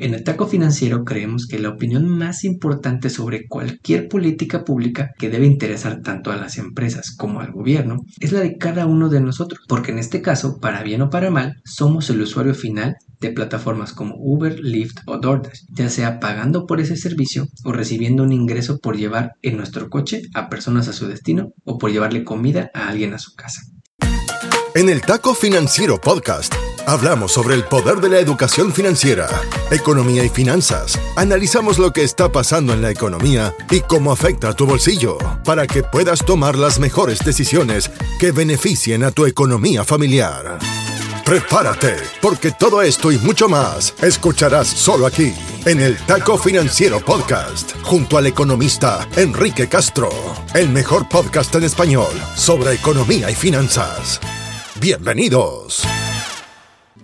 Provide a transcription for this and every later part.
En el taco financiero creemos que la opinión más importante sobre cualquier política pública que debe interesar tanto a las empresas como al gobierno es la de cada uno de nosotros, porque en este caso, para bien o para mal, somos el usuario final de plataformas como Uber, Lyft o DoorDash, ya sea pagando por ese servicio o recibiendo un ingreso por llevar en nuestro coche a personas a su destino o por llevarle comida a alguien a su casa. En el Taco Financiero Podcast hablamos sobre el poder de la educación financiera, economía y finanzas. Analizamos lo que está pasando en la economía y cómo afecta a tu bolsillo para que puedas tomar las mejores decisiones que beneficien a tu economía familiar. Prepárate, porque todo esto y mucho más escucharás solo aquí, en el Taco Financiero Podcast, junto al economista Enrique Castro, el mejor podcast en español sobre economía y finanzas. Bienvenidos.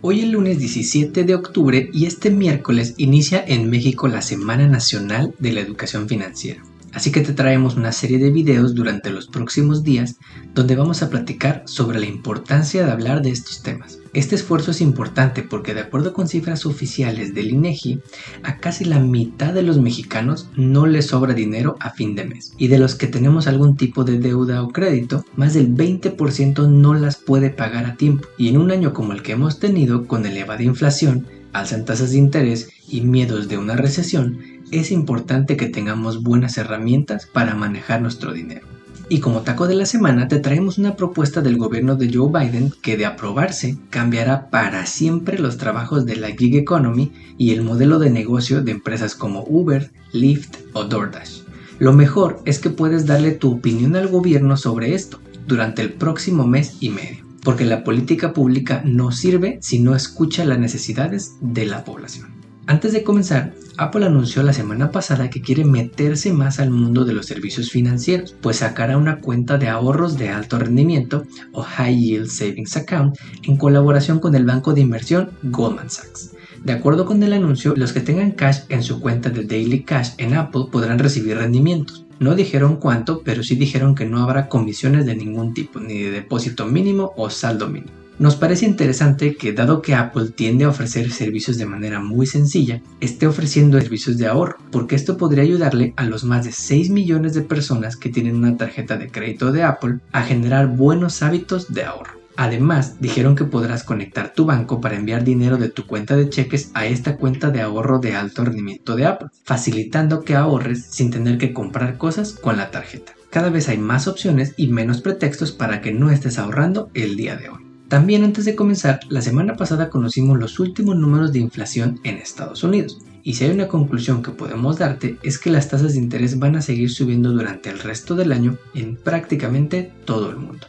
Hoy es lunes 17 de octubre y este miércoles inicia en México la Semana Nacional de la Educación Financiera. Así que te traemos una serie de videos durante los próximos días donde vamos a platicar sobre la importancia de hablar de estos temas. Este esfuerzo es importante porque de acuerdo con cifras oficiales del INEGI, a casi la mitad de los mexicanos no les sobra dinero a fin de mes. Y de los que tenemos algún tipo de deuda o crédito, más del 20% no las puede pagar a tiempo. Y en un año como el que hemos tenido con elevada inflación, alzan tasas de interés y miedos de una recesión, es importante que tengamos buenas herramientas para manejar nuestro dinero. Y como taco de la semana te traemos una propuesta del gobierno de Joe Biden que de aprobarse cambiará para siempre los trabajos de la gig economy y el modelo de negocio de empresas como Uber, Lyft o DoorDash. Lo mejor es que puedes darle tu opinión al gobierno sobre esto durante el próximo mes y medio, porque la política pública no sirve si no escucha las necesidades de la población. Antes de comenzar, Apple anunció la semana pasada que quiere meterse más al mundo de los servicios financieros, pues sacará una cuenta de ahorros de alto rendimiento o High Yield Savings Account en colaboración con el banco de inversión Goldman Sachs. De acuerdo con el anuncio, los que tengan cash en su cuenta de Daily Cash en Apple podrán recibir rendimientos. No dijeron cuánto, pero sí dijeron que no habrá comisiones de ningún tipo, ni de depósito mínimo o saldo mínimo. Nos parece interesante que dado que Apple tiende a ofrecer servicios de manera muy sencilla, esté ofreciendo servicios de ahorro, porque esto podría ayudarle a los más de 6 millones de personas que tienen una tarjeta de crédito de Apple a generar buenos hábitos de ahorro. Además, dijeron que podrás conectar tu banco para enviar dinero de tu cuenta de cheques a esta cuenta de ahorro de alto rendimiento de Apple, facilitando que ahorres sin tener que comprar cosas con la tarjeta. Cada vez hay más opciones y menos pretextos para que no estés ahorrando el día de hoy. También antes de comenzar, la semana pasada conocimos los últimos números de inflación en Estados Unidos. Y si hay una conclusión que podemos darte es que las tasas de interés van a seguir subiendo durante el resto del año en prácticamente todo el mundo.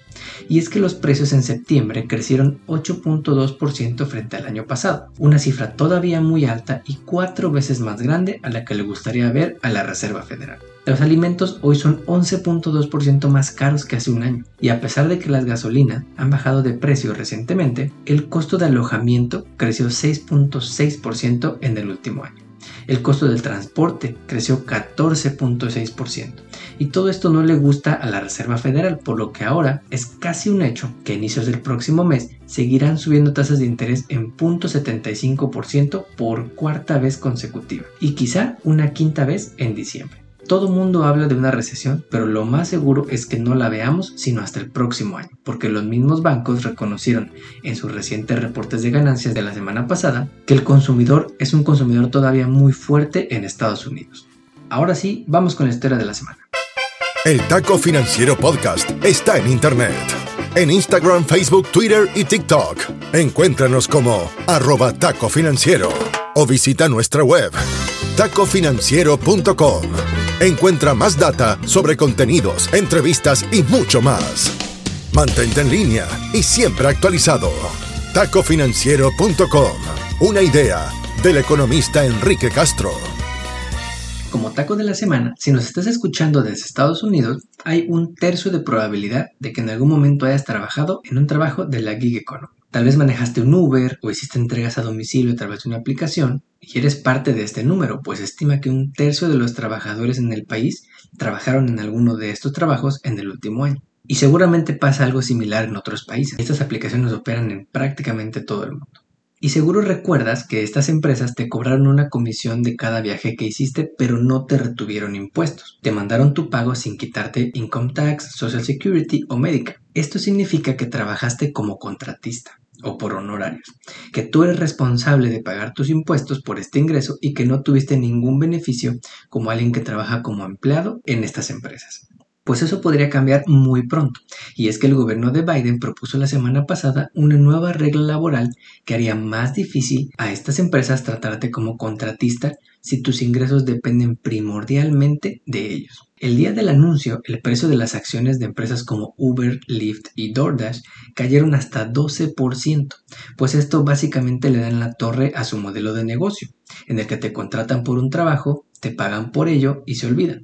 Y es que los precios en septiembre crecieron 8.2% frente al año pasado, una cifra todavía muy alta y cuatro veces más grande a la que le gustaría ver a la Reserva Federal. Los alimentos hoy son 11.2% más caros que hace un año, y a pesar de que las gasolinas han bajado de precio recientemente, el costo de alojamiento creció 6.6% en el último año. El costo del transporte creció 14.6%. Y todo esto no le gusta a la Reserva Federal, por lo que ahora es casi un hecho que a inicios del próximo mes seguirán subiendo tasas de interés en 0.75% por cuarta vez consecutiva y quizá una quinta vez en diciembre. Todo mundo habla de una recesión, pero lo más seguro es que no la veamos sino hasta el próximo año, porque los mismos bancos reconocieron en sus recientes reportes de ganancias de la semana pasada que el consumidor es un consumidor todavía muy fuerte en Estados Unidos. Ahora sí, vamos con la historia de la semana. El Taco Financiero Podcast está en Internet. En Instagram, Facebook, Twitter y TikTok. Encuéntranos como arroba taco o visita nuestra web tacofinanciero.com. Encuentra más data sobre contenidos, entrevistas y mucho más. Mantente en línea y siempre actualizado. Tacofinanciero.com. Una idea del economista Enrique Castro. Como taco de la semana, si nos estás escuchando desde Estados Unidos, hay un tercio de probabilidad de que en algún momento hayas trabajado en un trabajo de la gig economy. Tal vez manejaste un Uber o hiciste entregas a domicilio a través de una aplicación y eres parte de este número, pues estima que un tercio de los trabajadores en el país trabajaron en alguno de estos trabajos en el último año. Y seguramente pasa algo similar en otros países. Estas aplicaciones operan en prácticamente todo el mundo. Y seguro recuerdas que estas empresas te cobraron una comisión de cada viaje que hiciste, pero no te retuvieron impuestos. Te mandaron tu pago sin quitarte income tax, social security o médica. Esto significa que trabajaste como contratista o por honorarios, que tú eres responsable de pagar tus impuestos por este ingreso y que no tuviste ningún beneficio como alguien que trabaja como empleado en estas empresas. Pues eso podría cambiar muy pronto, y es que el gobierno de Biden propuso la semana pasada una nueva regla laboral que haría más difícil a estas empresas tratarte como contratista si tus ingresos dependen primordialmente de ellos. El día del anuncio, el precio de las acciones de empresas como Uber, Lyft y DoorDash cayeron hasta 12%, pues esto básicamente le da la torre a su modelo de negocio, en el que te contratan por un trabajo, te pagan por ello y se olvidan.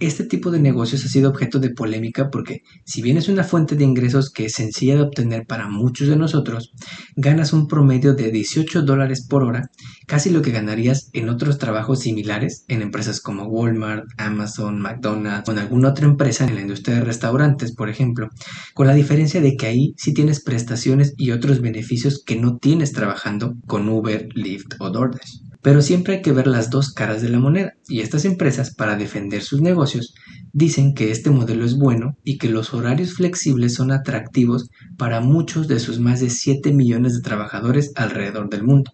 Este tipo de negocios ha sido objeto de polémica porque si bien es una fuente de ingresos que es sencilla de obtener para muchos de nosotros, ganas un promedio de 18 dólares por hora, casi lo que ganarías en otros trabajos similares en empresas como Walmart, Amazon, McDonald's o alguna otra empresa en la industria de restaurantes, por ejemplo, con la diferencia de que ahí sí tienes prestaciones y otros beneficios que no tienes trabajando con Uber, Lyft o DoorDash. Pero siempre hay que ver las dos caras de la moneda y estas empresas para defender sus negocios dicen que este modelo es bueno y que los horarios flexibles son atractivos para muchos de sus más de 7 millones de trabajadores alrededor del mundo,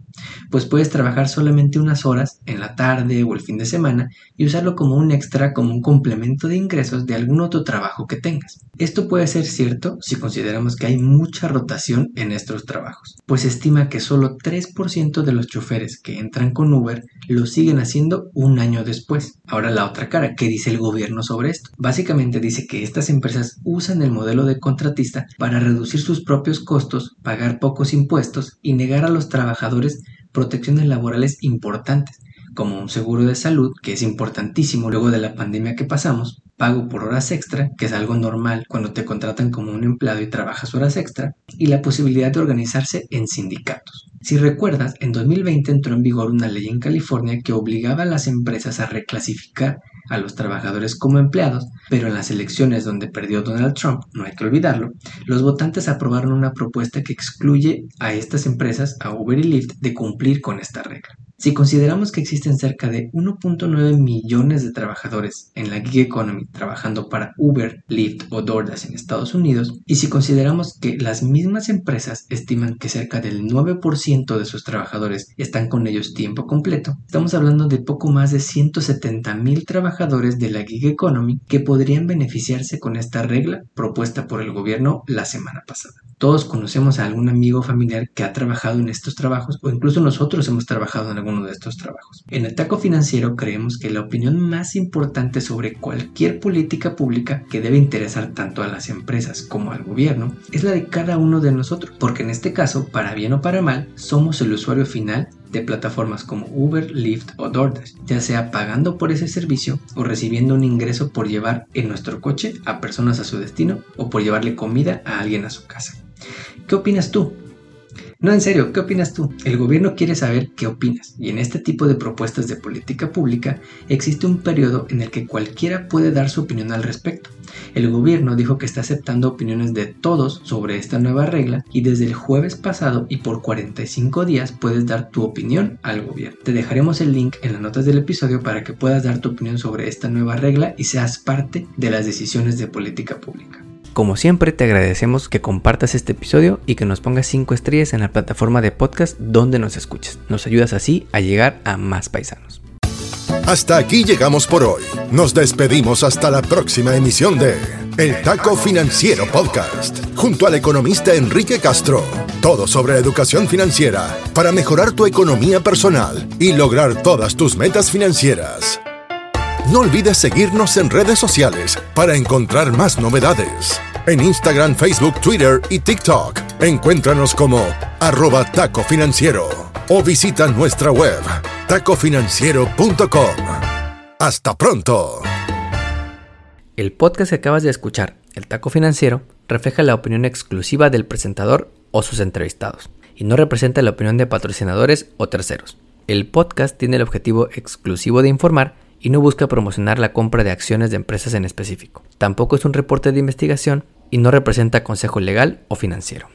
pues puedes trabajar solamente unas horas en la tarde o el fin de semana y usarlo como un extra, como un complemento de ingresos de algún otro trabajo que tengas. Esto puede ser cierto si consideramos que hay mucha rotación en estos trabajos, pues estima que solo 3% de los choferes que entran con Uber lo siguen haciendo un año después. Ahora la otra cara, ¿qué dice el gobierno sobre esto? Básicamente dice que estas empresas usan el modelo de contratista para reducir sus propios costos, pagar pocos impuestos y negar a los trabajadores protecciones laborales importantes, como un seguro de salud, que es importantísimo luego de la pandemia que pasamos, pago por horas extra, que es algo normal cuando te contratan como un empleado y trabajas horas extra, y la posibilidad de organizarse en sindicatos. Si recuerdas, en 2020 entró en vigor una ley en California que obligaba a las empresas a reclasificar a los trabajadores como empleados, pero en las elecciones donde perdió Donald Trump, no hay que olvidarlo, los votantes aprobaron una propuesta que excluye a estas empresas, a Uber y Lyft, de cumplir con esta regla. Si consideramos que existen cerca de 1.9 millones de trabajadores en la gig economy trabajando para Uber, Lyft o DoorDash en Estados Unidos, y si consideramos que las mismas empresas estiman que cerca del 9% de sus trabajadores están con ellos tiempo completo, estamos hablando de poco más de 170 mil trabajadores de la gig economy que podrían beneficiarse con esta regla propuesta por el gobierno la semana pasada. Todos conocemos a algún amigo familiar que ha trabajado en estos trabajos o incluso nosotros hemos trabajado en algún de estos trabajos. En el taco financiero creemos que la opinión más importante sobre cualquier política pública que debe interesar tanto a las empresas como al gobierno es la de cada uno de nosotros, porque en este caso, para bien o para mal, somos el usuario final de plataformas como Uber, Lyft o DoorDash, ya sea pagando por ese servicio o recibiendo un ingreso por llevar en nuestro coche a personas a su destino o por llevarle comida a alguien a su casa. ¿Qué opinas tú? No, en serio, ¿qué opinas tú? El gobierno quiere saber qué opinas y en este tipo de propuestas de política pública existe un periodo en el que cualquiera puede dar su opinión al respecto. El gobierno dijo que está aceptando opiniones de todos sobre esta nueva regla y desde el jueves pasado y por 45 días puedes dar tu opinión al gobierno. Te dejaremos el link en las notas del episodio para que puedas dar tu opinión sobre esta nueva regla y seas parte de las decisiones de política pública. Como siempre, te agradecemos que compartas este episodio y que nos pongas 5 estrellas en la plataforma de podcast donde nos escuches. Nos ayudas así a llegar a más paisanos. Hasta aquí llegamos por hoy. Nos despedimos hasta la próxima emisión de El Taco Financiero Podcast, junto al economista Enrique Castro. Todo sobre educación financiera para mejorar tu economía personal y lograr todas tus metas financieras. No olvides seguirnos en redes sociales para encontrar más novedades. En Instagram, Facebook, Twitter y TikTok, encuéntranos como arroba taco financiero o visita nuestra web tacofinanciero.com. Hasta pronto. El podcast que acabas de escuchar, El Taco Financiero, refleja la opinión exclusiva del presentador o sus entrevistados y no representa la opinión de patrocinadores o terceros. El podcast tiene el objetivo exclusivo de informar y no busca promocionar la compra de acciones de empresas en específico. Tampoco es un reporte de investigación y no representa consejo legal o financiero.